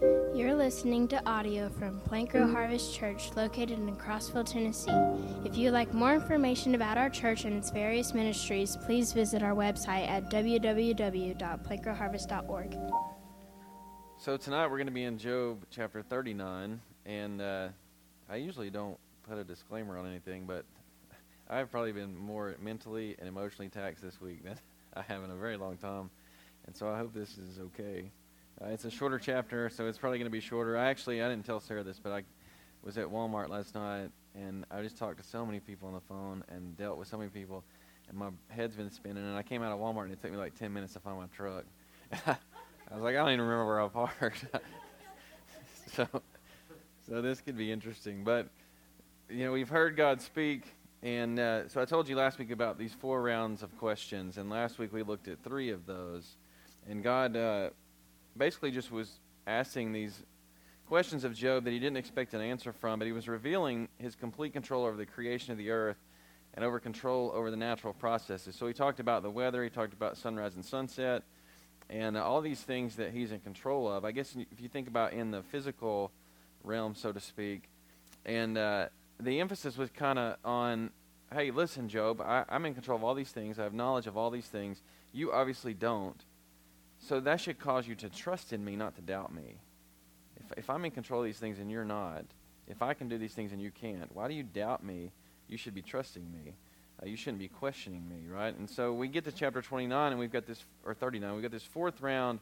You're listening to audio from Plank Row Harvest Church located in Crossville, Tennessee. If you'd like more information about our church and its various ministries, please visit our website at www.plankrowharvest.org. So tonight we're going to be in Job chapter 39, and uh, I usually don't put a disclaimer on anything, but I've probably been more mentally and emotionally taxed this week than I have in a very long time, and so I hope this is okay. Uh, it's a shorter chapter, so it's probably going to be shorter. I actually I didn't tell Sarah this, but I was at Walmart last night, and I just talked to so many people on the phone and dealt with so many people, and my head's been spinning. And I came out of Walmart, and it took me like 10 minutes to find my truck. I was like, I don't even remember where I parked. so, so this could be interesting. But you know, we've heard God speak, and uh, so I told you last week about these four rounds of questions, and last week we looked at three of those, and God. Uh, basically just was asking these questions of Job that he didn't expect an answer from, but he was revealing his complete control over the creation of the earth and over control over the natural processes. So he talked about the weather, he talked about sunrise and sunset, and all these things that he's in control of. I guess if you think about in the physical realm, so to speak, and uh, the emphasis was kind of on, hey, listen, Job, I, I'm in control of all these things. I have knowledge of all these things. You obviously don't. So that should cause you to trust in me, not to doubt me. If, if I'm in control of these things and you're not, if I can do these things and you can't, why do you doubt me? You should be trusting me. Uh, you shouldn't be questioning me, right? And so we get to chapter 29 and we've got this, or 39, we've got this fourth round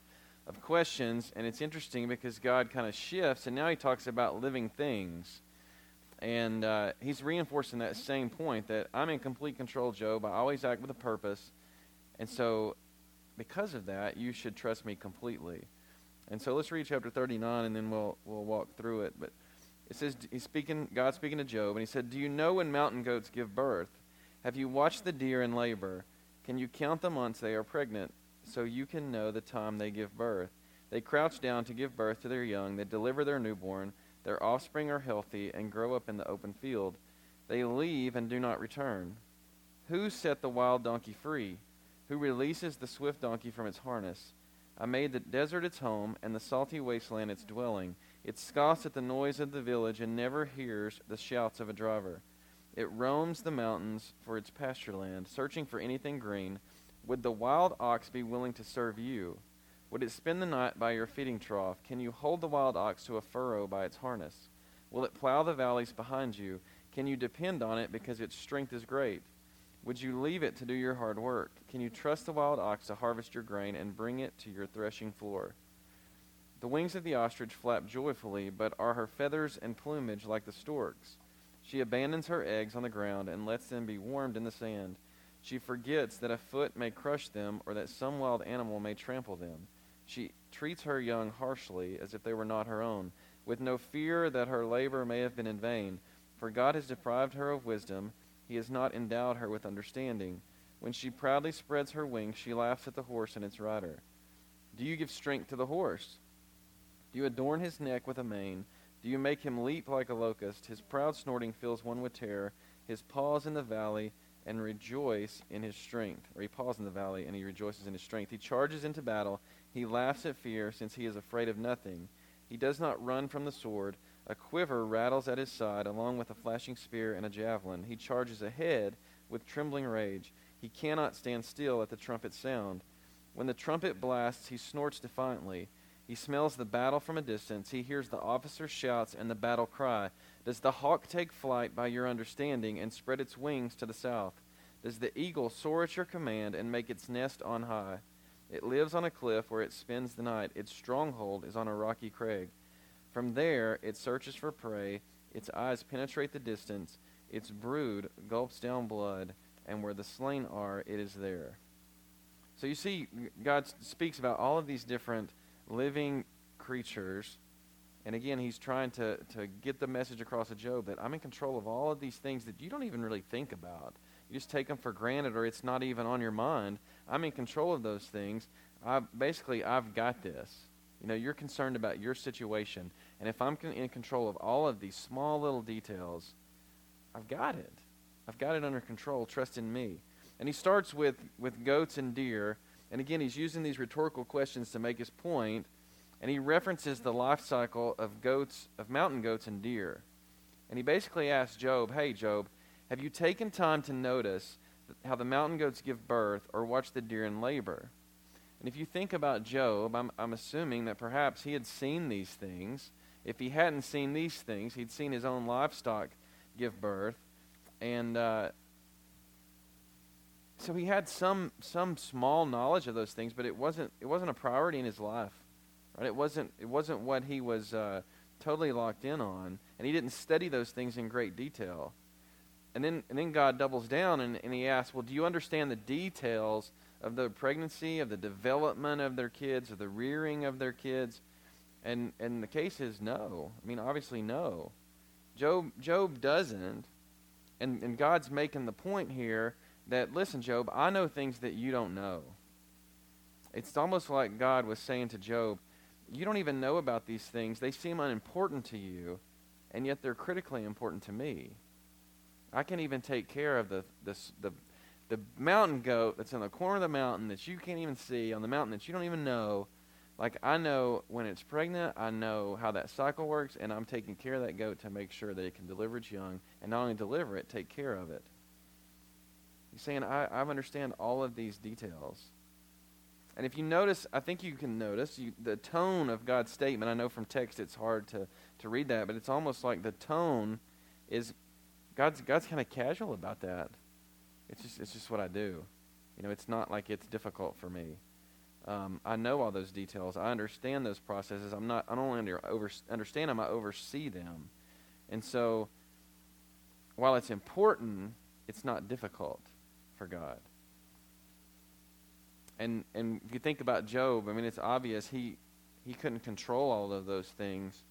of questions, and it's interesting because God kind of shifts, and now he talks about living things. And uh, he's reinforcing that same point that I'm in complete control, Job. I always act with a purpose. And so because of that, you should trust me completely. And so let's read chapter 39 and then we'll, we'll walk through it. But it says, he's speaking, God speaking to Job, and he said, Do you know when mountain goats give birth? Have you watched the deer in labor? Can you count the months they are pregnant so you can know the time they give birth? They crouch down to give birth to their young. They deliver their newborn. Their offspring are healthy and grow up in the open field. They leave and do not return. Who set the wild donkey free? Who releases the swift donkey from its harness. I made the desert its home, and the salty wasteland its dwelling. It scoffs at the noise of the village and never hears the shouts of a driver. It roams the mountains for its pasture land, searching for anything green. Would the wild ox be willing to serve you? Would it spend the night by your feeding trough? Can you hold the wild ox to a furrow by its harness? Will it plow the valleys behind you? Can you depend on it because its strength is great? Would you leave it to do your hard work? Can you trust the wild ox to harvest your grain and bring it to your threshing floor? The wings of the ostrich flap joyfully, but are her feathers and plumage like the stork's? She abandons her eggs on the ground and lets them be warmed in the sand. She forgets that a foot may crush them or that some wild animal may trample them. She treats her young harshly as if they were not her own, with no fear that her labor may have been in vain. For God has deprived her of wisdom he has not endowed her with understanding. When she proudly spreads her wings, she laughs at the horse and its rider. Do you give strength to the horse? Do you adorn his neck with a mane? Do you make him leap like a locust? His proud snorting fills one with terror. His paws in the valley and rejoice in his strength. Or he paws in the valley and he rejoices in his strength. He charges into battle. He laughs at fear since he is afraid of nothing. He does not run from the sword. A quiver rattles at his side, along with a flashing spear and a javelin. He charges ahead with trembling rage. He cannot stand still at the trumpet's sound. When the trumpet blasts, he snorts defiantly. He smells the battle from a distance. He hears the officer's shouts and the battle cry. Does the hawk take flight by your understanding and spread its wings to the south? Does the eagle soar at your command and make its nest on high? It lives on a cliff where it spends the night. Its stronghold is on a rocky crag. From there, it searches for prey. Its eyes penetrate the distance. Its brood gulps down blood, and where the slain are, it is there. So you see, God speaks about all of these different living creatures. And again, he's trying to, to get the message across to Job that I'm in control of all of these things that you don't even really think about. You just take them for granted or it's not even on your mind. I'm in control of those things. I, basically, I've got this. You know, you're concerned about your situation. And if I'm in control of all of these small little details, I've got it. I've got it under control. Trust in me. And he starts with, with goats and deer. And again, he's using these rhetorical questions to make his point. and he references the life cycle of goats, of mountain goats and deer. And he basically asks Job, Hey, Job, have you taken time to notice how the mountain goats give birth or watch the deer in labor? And if you think about Job, I'm, I'm assuming that perhaps he had seen these things. If he hadn't seen these things, he'd seen his own livestock give birth. And uh, so he had some, some small knowledge of those things, but it wasn't, it wasn't a priority in his life. Right? It, wasn't, it wasn't what he was uh, totally locked in on. And he didn't study those things in great detail. And then, and then God doubles down and, and he asks, Well, do you understand the details of the pregnancy, of the development of their kids, of the rearing of their kids? And and the case is no. I mean, obviously no. Job Job doesn't. And and God's making the point here that listen, Job, I know things that you don't know. It's almost like God was saying to Job, you don't even know about these things. They seem unimportant to you, and yet they're critically important to me. I can even take care of the, the, the, the mountain goat that's in the corner of the mountain that you can't even see, on the mountain that you don't even know. Like, I know when it's pregnant, I know how that cycle works, and I'm taking care of that goat to make sure that it can deliver its young, and not only deliver it, take care of it. He's saying, I, I understand all of these details. And if you notice, I think you can notice you, the tone of God's statement. I know from text it's hard to, to read that, but it's almost like the tone is God's, God's kind of casual about that. It's just, it's just what I do. You know, it's not like it's difficult for me. Um, I know all those details. I understand those processes. I'm not. I don't under, over, understand them. I oversee them, and so while it's important, it's not difficult for God. And and if you think about Job, I mean, it's obvious he he couldn't control all of those things.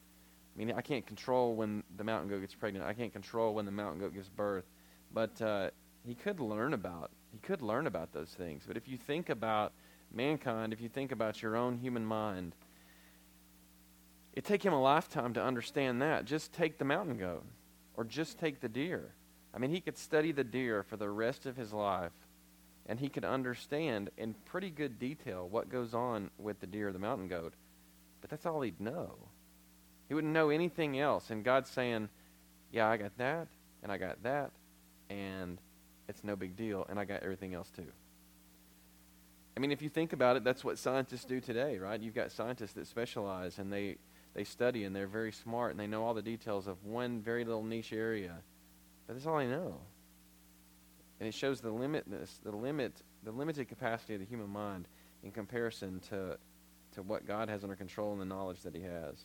I mean, I can't control when the mountain goat gets pregnant. I can't control when the mountain goat gives birth. But uh, he could learn about he could learn about those things. But if you think about mankind, if you think about your own human mind, it take him a lifetime to understand that. Just take the mountain goat, or just take the deer. I mean, he could study the deer for the rest of his life, and he could understand in pretty good detail what goes on with the deer, or the mountain goat. But that's all he'd know. He wouldn't know anything else. And God's saying, Yeah, I got that, and I got that, and it's no big deal, and I got everything else too. I mean, if you think about it, that's what scientists do today, right? You've got scientists that specialize and they, they study and they're very smart and they know all the details of one very little niche area. But that's all they know. And it shows the limitness, the limit, the limited capacity of the human mind in comparison to, to what God has under control and the knowledge that He has.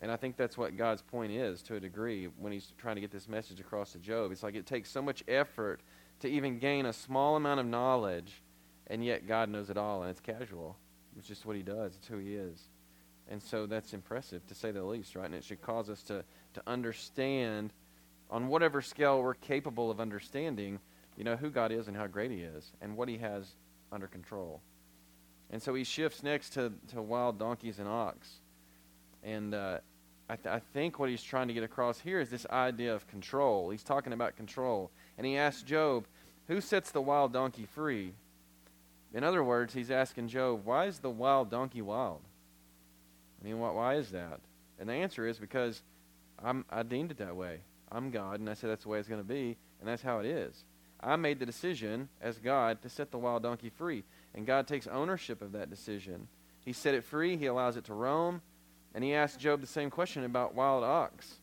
And I think that's what God's point is to a degree when He's trying to get this message across to Job. It's like it takes so much effort to even gain a small amount of knowledge, and yet God knows it all, and it's casual. It's just what He does, it's who He is. And so that's impressive, to say the least, right? And it should cause us to, to understand on whatever scale we're capable of understanding, you know, who God is and how great He is and what He has under control. And so he shifts next to, to wild donkeys and ox. And uh, I, th- I think what he's trying to get across here is this idea of control. He's talking about control. And he asks Job, Who sets the wild donkey free? In other words, he's asking Job, Why is the wild donkey wild? I mean, why, why is that? And the answer is because I'm, I deemed it that way. I'm God, and I said that's the way it's going to be, and that's how it is. I made the decision as God to set the wild donkey free, and God takes ownership of that decision. He set it free, He allows it to roam, and He asks Job the same question about wild ox.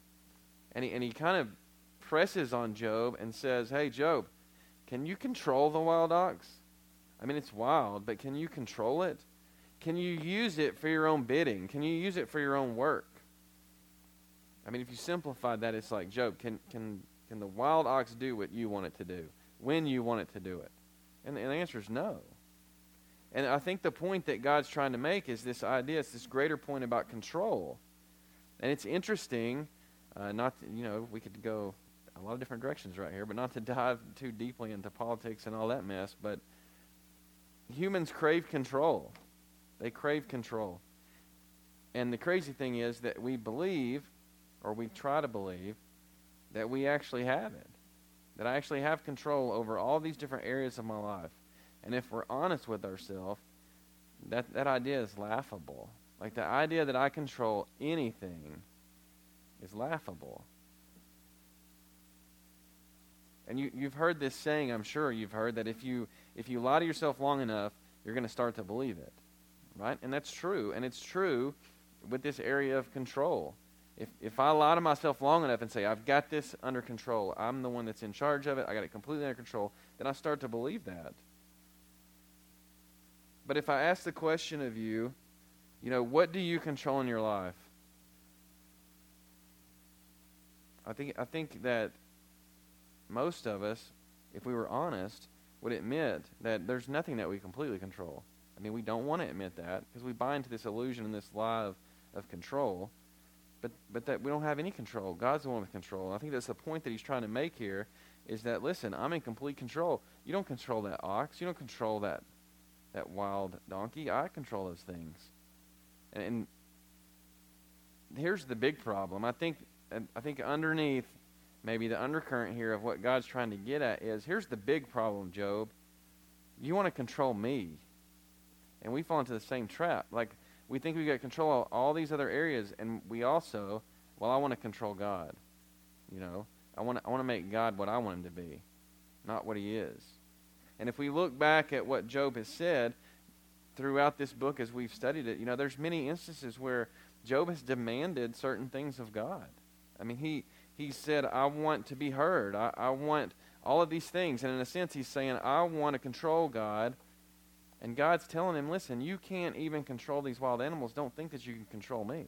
And He, and he kind of presses on Job and says, Hey, Job, can you control the wild ox? I mean, it's wild, but can you control it? Can you use it for your own bidding? Can you use it for your own work? I mean, if you simplify that, it's like, Job, can, can, can the wild ox do what you want it to do, when you want it to do it? And, and the answer is no. And I think the point that God's trying to make is this idea, it's this greater point about control. And it's interesting, uh, not, to, you know, we could go a lot of different directions right here, but not to dive too deeply into politics and all that mess, but humans crave control. They crave control. And the crazy thing is that we believe or we try to believe that we actually have it. That I actually have control over all these different areas of my life. And if we're honest with ourselves, that, that idea is laughable. Like the idea that I control anything is laughable. And you, you've heard this saying, I'm sure you've heard, that if you, if you lie to yourself long enough, you're going to start to believe it. Right? And that's true. And it's true with this area of control. If, if I lie to myself long enough and say, I've got this under control, I'm the one that's in charge of it, I got it completely under control, then I start to believe that. But if I ask the question of you, you know, what do you control in your life? I think I think that most of us, if we were honest, would admit that there's nothing that we completely control. I mean, we don't want to admit that because we buy into this illusion and this lie of, of control, but, but that we don't have any control. God's the one with control. And I think that's the point that he's trying to make here is that, listen, I'm in complete control. You don't control that ox. You don't control that, that wild donkey. I control those things. And, and here's the big problem. I think, I think underneath maybe the undercurrent here of what God's trying to get at is here's the big problem, Job. You want to control me. And we fall into the same trap. Like, we think we've got control of all these other areas, and we also, well, I want to control God. You know, I want to, I want to make God what I want him to be, not what he is. And if we look back at what Job has said throughout this book as we've studied it, you know, there's many instances where Job has demanded certain things of God. I mean, he, he said, I want to be heard. I, I want all of these things. And in a sense, he's saying, I want to control God. And God's telling him, listen, you can't even control these wild animals. Don't think that you can control me.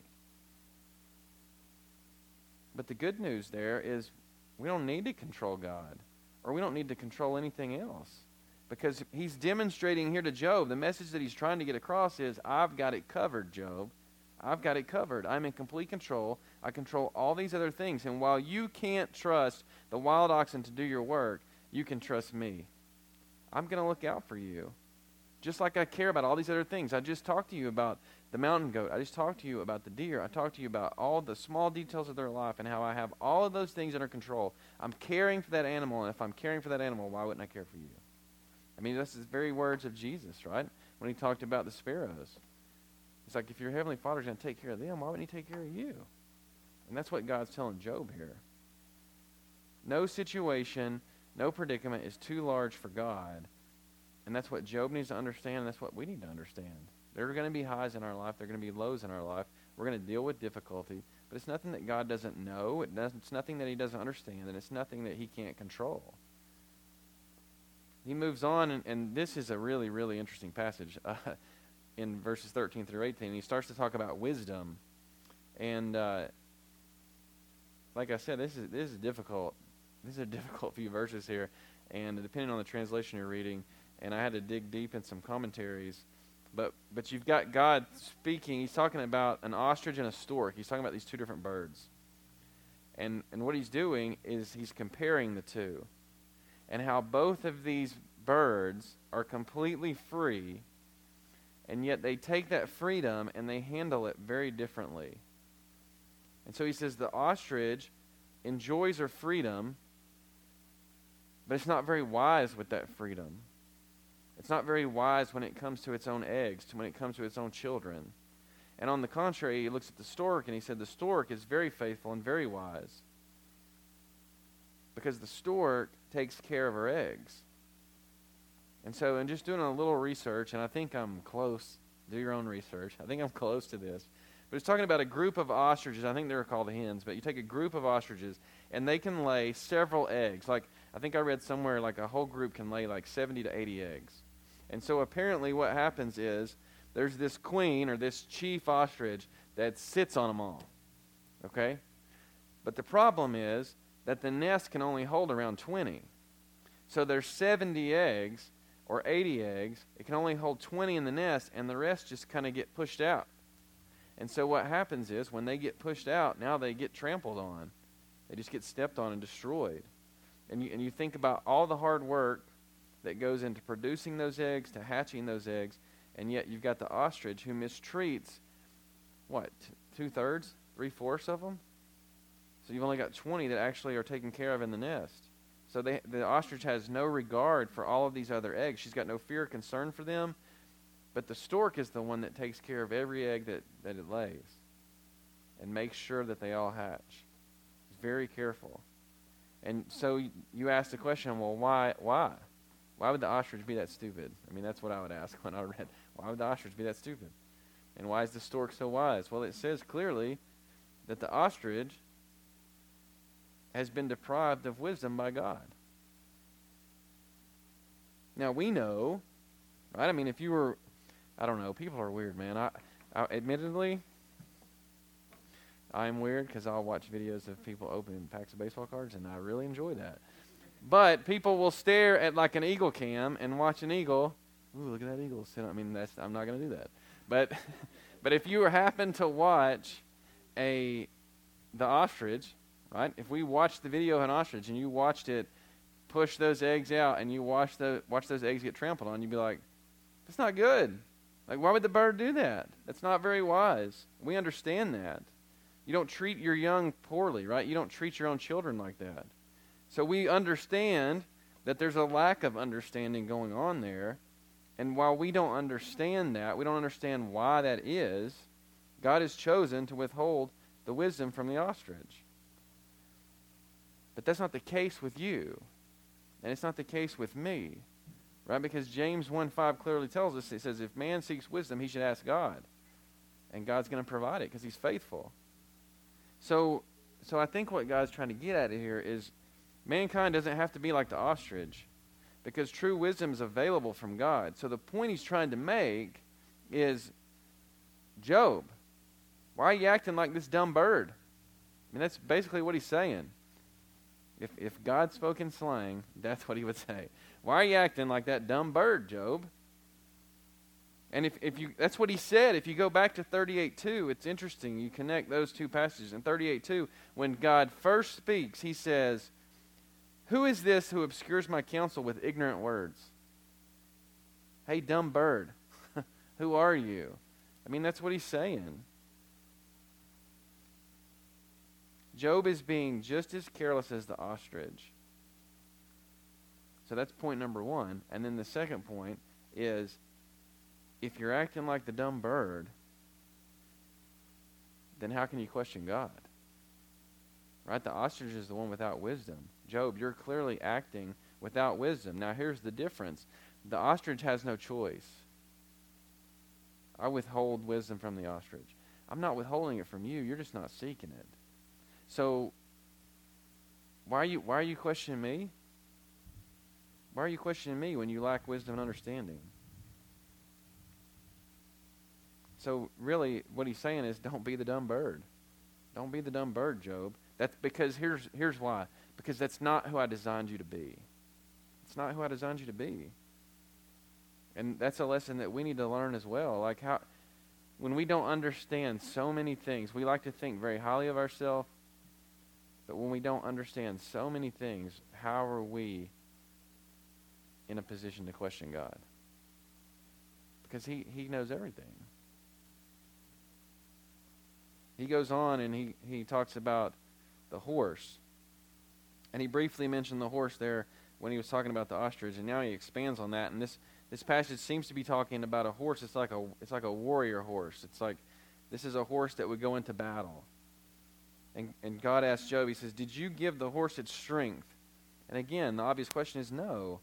But the good news there is we don't need to control God, or we don't need to control anything else. Because he's demonstrating here to Job, the message that he's trying to get across is I've got it covered, Job. I've got it covered. I'm in complete control. I control all these other things. And while you can't trust the wild oxen to do your work, you can trust me. I'm going to look out for you. Just like I care about all these other things. I just talked to you about the mountain goat. I just talked to you about the deer. I talked to you about all the small details of their life and how I have all of those things under control. I'm caring for that animal, and if I'm caring for that animal, why wouldn't I care for you? I mean, that's the very words of Jesus, right? When he talked about the sparrows. It's like if your heavenly Father's going to take care of them, why wouldn't he take care of you? And that's what God's telling Job here. No situation, no predicament is too large for God. And that's what Job needs to understand, and that's what we need to understand. There are going to be highs in our life, there are going to be lows in our life. We're going to deal with difficulty, but it's nothing that God doesn't know, it's nothing that He doesn't understand, and it's nothing that He can't control. He moves on, and, and this is a really, really interesting passage. Uh, in verses 13 through 18. He starts to talk about wisdom. And uh, like I said, this is, this is difficult. These are difficult few verses here. And depending on the translation you're reading, and I had to dig deep in some commentaries. But, but you've got God speaking. He's talking about an ostrich and a stork. He's talking about these two different birds. And, and what he's doing is he's comparing the two. And how both of these birds are completely free and yet they take that freedom and they handle it very differently. And so he says the ostrich enjoys her freedom, but it's not very wise with that freedom. It's not very wise when it comes to its own eggs, to when it comes to its own children. And on the contrary, he looks at the stork and he said the stork is very faithful and very wise. Because the stork takes care of her eggs. And so, in just doing a little research, and I think I'm close, do your own research. I think I'm close to this. But it's talking about a group of ostriches. I think they're called the hens, but you take a group of ostriches, and they can lay several eggs. Like, I think I read somewhere like a whole group can lay like 70 to 80 eggs. And so, apparently, what happens is there's this queen or this chief ostrich that sits on them all. Okay? But the problem is that the nest can only hold around 20. So there's 70 eggs, or 80 eggs, it can only hold 20 in the nest, and the rest just kind of get pushed out. And so what happens is when they get pushed out, now they get trampled on. They just get stepped on and destroyed. And you, and you think about all the hard work that goes into producing those eggs, to hatching those eggs, and yet you've got the ostrich who mistreats, what, two thirds, three fourths of them? So you've only got 20 that actually are taken care of in the nest. So they, the ostrich has no regard for all of these other eggs. She's got no fear or concern for them. But the stork is the one that takes care of every egg that, that it lays and makes sure that they all hatch. He's very careful. And so you ask the question, well, why? Why? Why would the ostrich be that stupid? I mean, that's what I would ask when I read, why would the ostrich be that stupid? And why is the stork so wise? Well, it says clearly that the ostrich has been deprived of wisdom by God. Now, we know, right? I mean, if you were, I don't know, people are weird, man. I, I admittedly, I'm weird because I'll watch videos of people opening packs of baseball cards, and I really enjoy that. But people will stare at like an eagle cam and watch an eagle. Ooh, look at that eagle! I mean, that's I'm not going to do that. But, but if you happen to watch a the ostrich, right? If we watched the video of an ostrich and you watched it push those eggs out and you watch the watch those eggs get trampled on, you'd be like, "That's not good." Like, why would the bird do that? That's not very wise. We understand that. You don't treat your young poorly, right? You don't treat your own children like that. So we understand that there's a lack of understanding going on there. And while we don't understand that, we don't understand why that is, God has chosen to withhold the wisdom from the ostrich. But that's not the case with you. And it's not the case with me. Right? Because James 1 5 clearly tells us, it says, if man seeks wisdom, he should ask God. And God's going to provide it because he's faithful. So, so I think what God's trying to get at here is mankind doesn't have to be like the ostrich because true wisdom is available from God. So the point he's trying to make is Job, why are you acting like this dumb bird? I mean, that's basically what he's saying. If, if God spoke in slang, that's what he would say. Why are you acting like that dumb bird, Job? And if, if you that's what he said. If you go back to 38.2, it's interesting. You connect those two passages. In 38.2, when God first speaks, he says, Who is this who obscures my counsel with ignorant words? Hey, dumb bird, who are you? I mean, that's what he's saying. Job is being just as careless as the ostrich. So that's point number one. And then the second point is if you're acting like the dumb bird, then how can you question God? Right? The ostrich is the one without wisdom. Job, you're clearly acting without wisdom. Now, here's the difference the ostrich has no choice. I withhold wisdom from the ostrich. I'm not withholding it from you, you're just not seeking it. So, why are you, why are you questioning me? Why are you questioning me when you lack wisdom and understanding? So really, what he's saying is, don't be the dumb bird. Don't be the dumb bird, Job. That's because here's here's why. Because that's not who I designed you to be. It's not who I designed you to be. And that's a lesson that we need to learn as well. Like how when we don't understand so many things, we like to think very highly of ourselves, but when we don't understand so many things, how are we in a position to question God? Because he, he knows everything he goes on and he, he talks about the horse. And he briefly mentioned the horse there when he was talking about the ostrich, and now he expands on that. And this, this passage seems to be talking about a horse. It's like a, it's like a warrior horse. It's like this is a horse that would go into battle. And, and God asks Job, He says, Did you give the horse its strength? And again, the obvious question is no.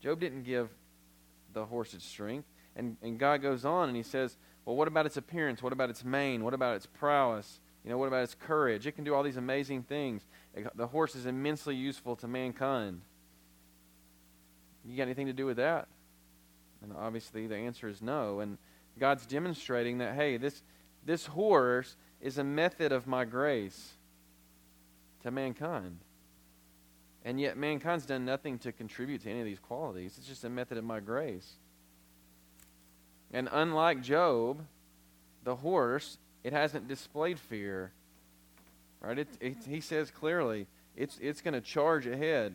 Job didn't give the horse its strength. And, and God goes on and He says, well, what about its appearance? What about its mane? What about its prowess? You know, what about its courage? It can do all these amazing things. The horse is immensely useful to mankind. You got anything to do with that? And obviously the answer is no. And God's demonstrating that, hey, this, this horse is a method of my grace to mankind. And yet mankind's done nothing to contribute to any of these qualities. It's just a method of my grace. And unlike Job, the horse, it hasn't displayed fear. Right? It, it, he says clearly, it's, it's going to charge ahead.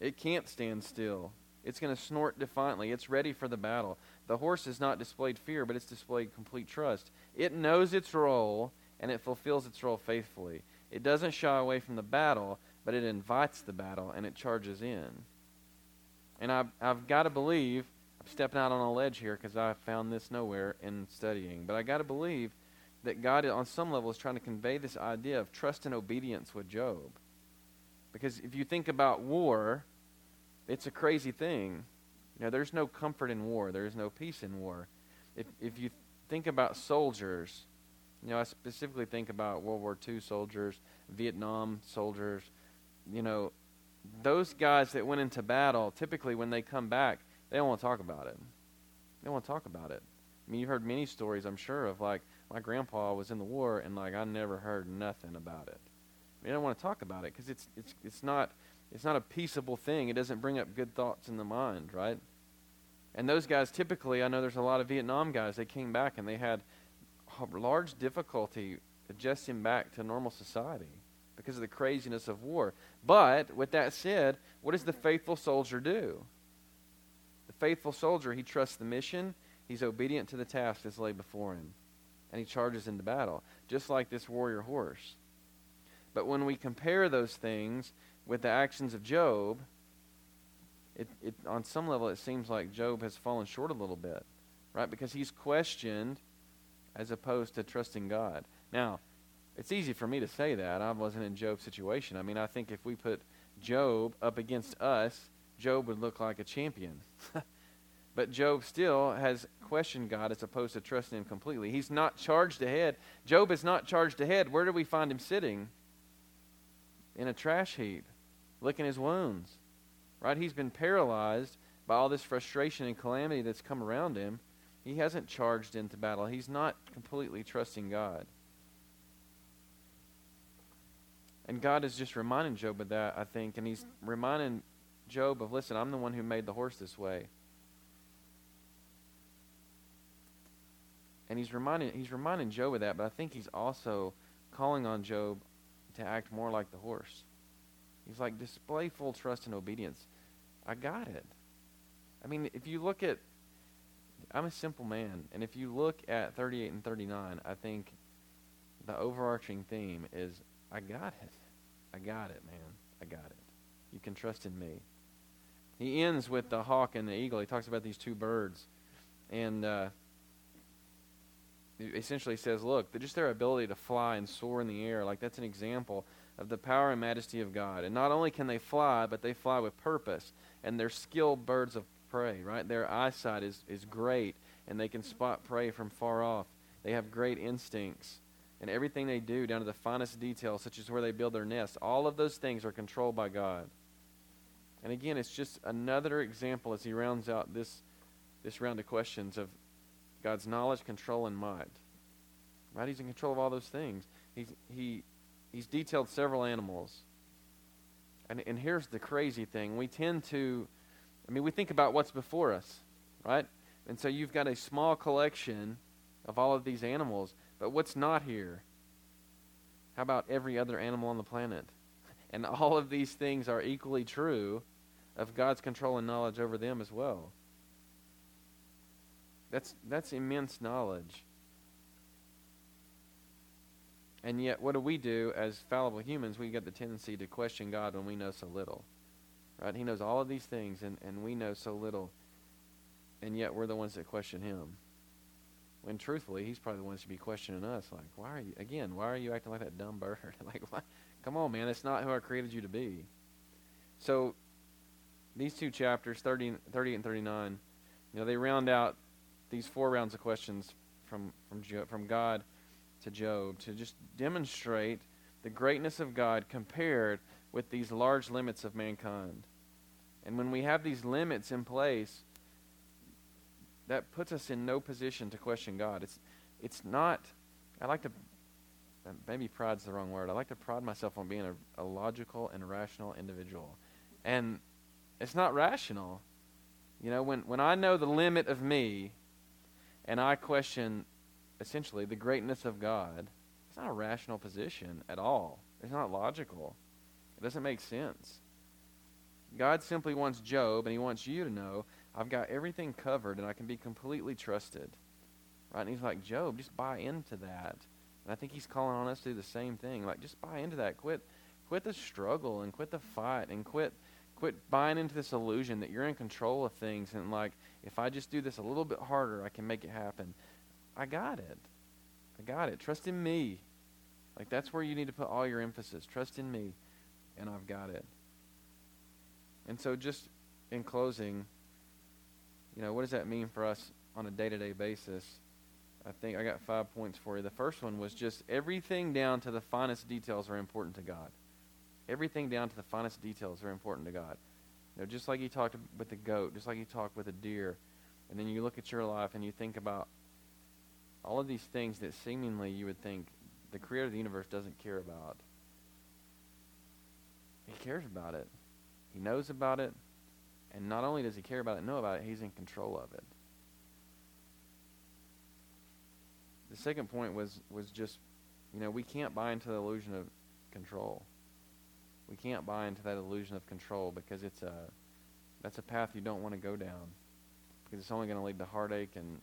It can't stand still. It's going to snort defiantly. It's ready for the battle. The horse has not displayed fear, but it's displayed complete trust. It knows its role, and it fulfills its role faithfully. It doesn't shy away from the battle, but it invites the battle, and it charges in. And I've, I've got to believe I'm stepping out on a ledge here because I found this nowhere in studying. But I got to believe that God, on some level, is trying to convey this idea of trust and obedience with Job. Because if you think about war, it's a crazy thing. You know, there's no comfort in war. There's no peace in war. If, if you think about soldiers, you know, I specifically think about World War II soldiers, Vietnam soldiers, you know, those guys that went into battle, typically when they come back, they don't want to talk about it. They don't want to talk about it. I mean, you've heard many stories, I'm sure, of like my grandpa was in the war and like I never heard nothing about it. They don't want to talk about it because it's it's it's not it's not a peaceable thing. It doesn't bring up good thoughts in the mind, right? And those guys typically, I know there's a lot of Vietnam guys. They came back and they had large difficulty adjusting back to normal society because of the craziness of war. But with that said, what does the faithful soldier do? The faithful soldier, he trusts the mission, he's obedient to the task that's laid before him, and he charges into battle, just like this warrior horse. But when we compare those things with the actions of Job, it, it, on some level it seems like Job has fallen short a little bit, right? Because he's questioned as opposed to trusting God. Now, it's easy for me to say that. I wasn't in Job's situation. I mean, I think if we put Job up against us, Job would look like a champion. but Job still has questioned God as opposed to trusting him completely. He's not charged ahead. Job is not charged ahead. Where do we find him sitting? In a trash heap, licking his wounds. Right? He's been paralyzed by all this frustration and calamity that's come around him. He hasn't charged into battle. He's not completely trusting God. And God is just reminding Job of that, I think. And he's reminding Job of, listen, I'm the one who made the horse this way. And he's reminding he's reminding Job of that, but I think he's also calling on Job to act more like the horse. He's like, display full trust and obedience. I got it. I mean, if you look at, I'm a simple man, and if you look at 38 and 39, I think the overarching theme is I got it. I got it, man. I got it. You can trust in me. He ends with the hawk and the eagle. He talks about these two birds. And uh, essentially says, look, just their ability to fly and soar in the air, like that's an example of the power and majesty of God. And not only can they fly, but they fly with purpose. And they're skilled birds of prey, right? Their eyesight is, is great, and they can spot prey from far off. They have great instincts and everything they do, down to the finest details, such as where they build their nests, all of those things are controlled by God. And again, it's just another example as he rounds out this, this round of questions of God's knowledge, control, and might. Right? He's in control of all those things. He's, he, he's detailed several animals. And, and here's the crazy thing. We tend to, I mean, we think about what's before us, right? And so you've got a small collection of all of these animals. But what's not here? How about every other animal on the planet? And all of these things are equally true of God's control and knowledge over them as well. That's, that's immense knowledge. And yet, what do we do as fallible humans? We get the tendency to question God when we know so little. Right? He knows all of these things, and, and we know so little. And yet, we're the ones that question Him. When truthfully, he's probably the one that should be questioning us. Like, why are you, again, why are you acting like that dumb bird? like, why? come on, man, that's not who I created you to be. So, these two chapters, 30, 30 and 39, you know, they round out these four rounds of questions from, from, from God to Job to just demonstrate the greatness of God compared with these large limits of mankind. And when we have these limits in place, that puts us in no position to question God. It's, it's not, I like to, maybe pride's the wrong word. I like to pride myself on being a, a logical and rational individual. And it's not rational. You know, when, when I know the limit of me and I question essentially the greatness of God, it's not a rational position at all. It's not logical. It doesn't make sense. God simply wants Job and he wants you to know I've got everything covered and I can be completely trusted. Right? And he's like, Job, just buy into that. And I think he's calling on us to do the same thing. Like, just buy into that. Quit, quit the struggle and quit the fight and quit, Quit buying into this illusion that you're in control of things and like if I just do this a little bit harder, I can make it happen. I got it. I got it. Trust in me. Like that's where you need to put all your emphasis. Trust in me and I've got it. And so just in closing, you know, what does that mean for us on a day-to-day basis? I think I got 5 points for you. The first one was just everything down to the finest details are important to God. Everything down to the finest details are important to God. You know, just like he talked with the goat, just like he talked with a deer, and then you look at your life and you think about all of these things that seemingly you would think the creator of the universe doesn't care about. He cares about it. He knows about it. And not only does he care about it, know about it, he's in control of it. The second point was was just, you know, we can't buy into the illusion of control. We can't buy into that illusion of control because it's a that's a path you don't want to go down because it's only going to lead to heartache and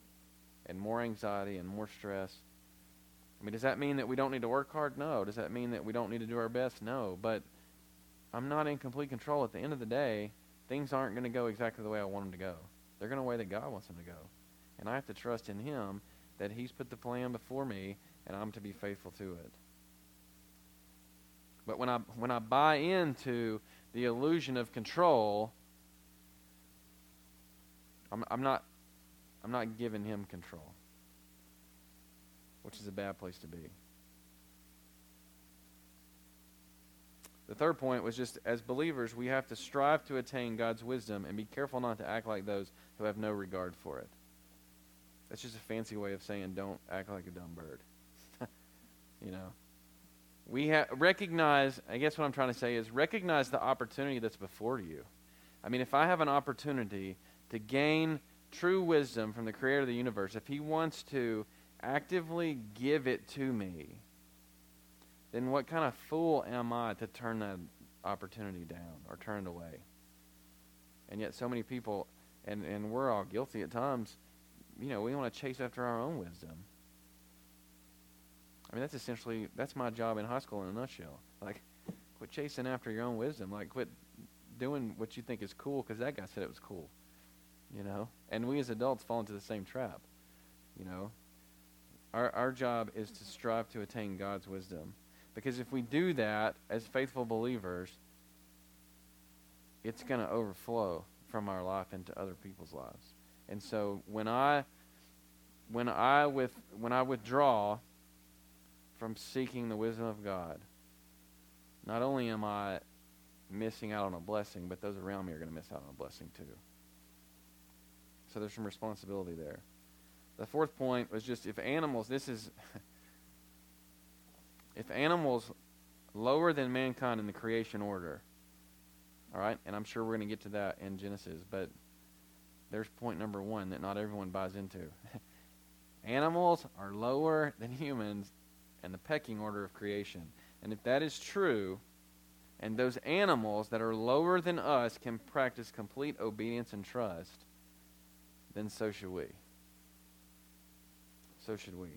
and more anxiety and more stress. I mean, does that mean that we don't need to work hard? No. Does that mean that we don't need to do our best? No. But I'm not in complete control. At the end of the day, things aren't going to go exactly the way I want them to go. They're going to go the way that God wants them to go. And I have to trust in Him that He's put the plan before me and I'm to be faithful to it. But when I when I buy into the illusion of control, I'm, I'm not I'm not giving him control, which is a bad place to be. The third point was just as believers, we have to strive to attain God's wisdom and be careful not to act like those who have no regard for it. That's just a fancy way of saying don't act like a dumb bird. you know we ha- recognize, I guess what I'm trying to say is recognize the opportunity that's before you. I mean, if I have an opportunity to gain true wisdom from the creator of the universe, if he wants to actively give it to me, then what kind of fool am I to turn that opportunity down or turn it away? And yet, so many people, and, and we're all guilty at times, you know, we want to chase after our own wisdom. I mean, that's essentially that's my job in high school in a nutshell. Like, quit chasing after your own wisdom. Like, quit doing what you think is cool because that guy said it was cool. You know, and we as adults fall into the same trap. You know, our our job is to strive to attain God's wisdom, because if we do that as faithful believers, it's going to overflow from our life into other people's lives. And so when I when I with when I withdraw from seeking the wisdom of God, not only am I missing out on a blessing, but those around me are going to miss out on a blessing too. So there's some responsibility there. The fourth point was just if animals, this is, if animals lower than mankind in the creation order, all right, and I'm sure we're going to get to that in Genesis, but there's point number one that not everyone buys into. animals are lower than humans in the pecking order of creation. And if that is true, and those animals that are lower than us can practice complete obedience and trust, then so should we. So should we.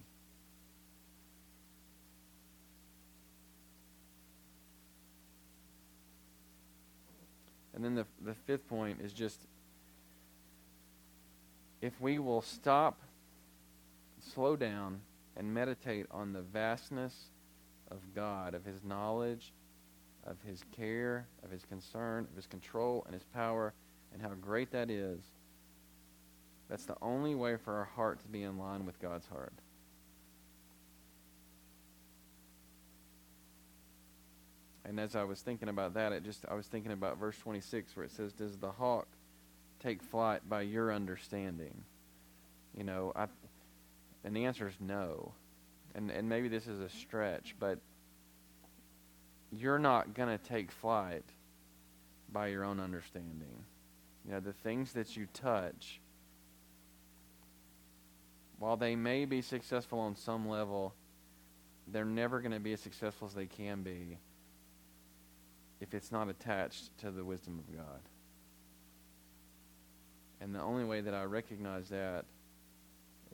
And then the, the fifth point is just if we will stop, slow down, and meditate on the vastness of God, of His knowledge, of His care, of His concern, of His control, and His power, and how great that is, that's the only way for our heart to be in line with God's heart. And as I was thinking about that, it just I was thinking about verse 26 where it says, "Does the hawk take flight by your understanding?" You know, I and the answer is no. And, and maybe this is a stretch, but you're not going to take flight by your own understanding. You know, the things that you touch, while they may be successful on some level, they're never going to be as successful as they can be if it's not attached to the wisdom of God. And the only way that I recognize that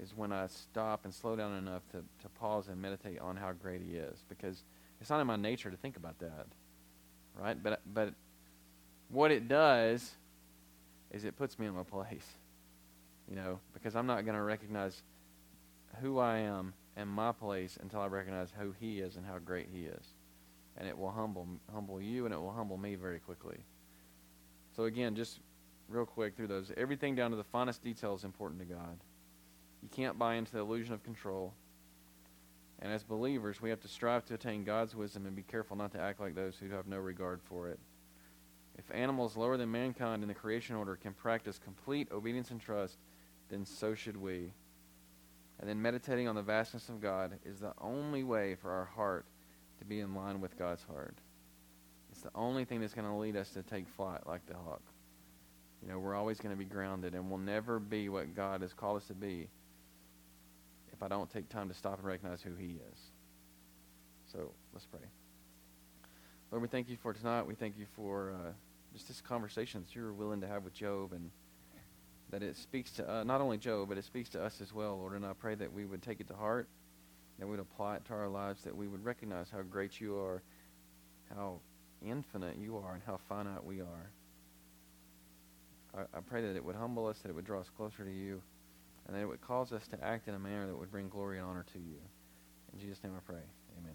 is when I stop and slow down enough to, to pause and meditate on how great He is. Because it's not in my nature to think about that, right? But but what it does is it puts me in my place. You know, because I'm not going to recognize who I am and my place until I recognize who He is and how great He is. And it will humble humble you and it will humble me very quickly. So again, just real quick through those, everything down to the finest detail is important to God. You can't buy into the illusion of control. And as believers, we have to strive to attain God's wisdom and be careful not to act like those who have no regard for it. If animals lower than mankind in the creation order can practice complete obedience and trust, then so should we. And then meditating on the vastness of God is the only way for our heart to be in line with God's heart. It's the only thing that's going to lead us to take flight like the hawk. You know, we're always going to be grounded and we'll never be what God has called us to be if I don't take time to stop and recognize who He is. So let's pray. Lord, we thank you for tonight. We thank you for uh, just this conversation that you're willing to have with Job and that it speaks to uh, not only Job, but it speaks to us as well, Lord. And I pray that we would take it to heart, that we would apply it to our lives, that we would recognize how great you are, how infinite you are, and how finite we are. I, I pray that it would humble us, that it would draw us closer to you, and that it would cause us to act in a manner that would bring glory and honor to you. In Jesus' name I pray. Amen.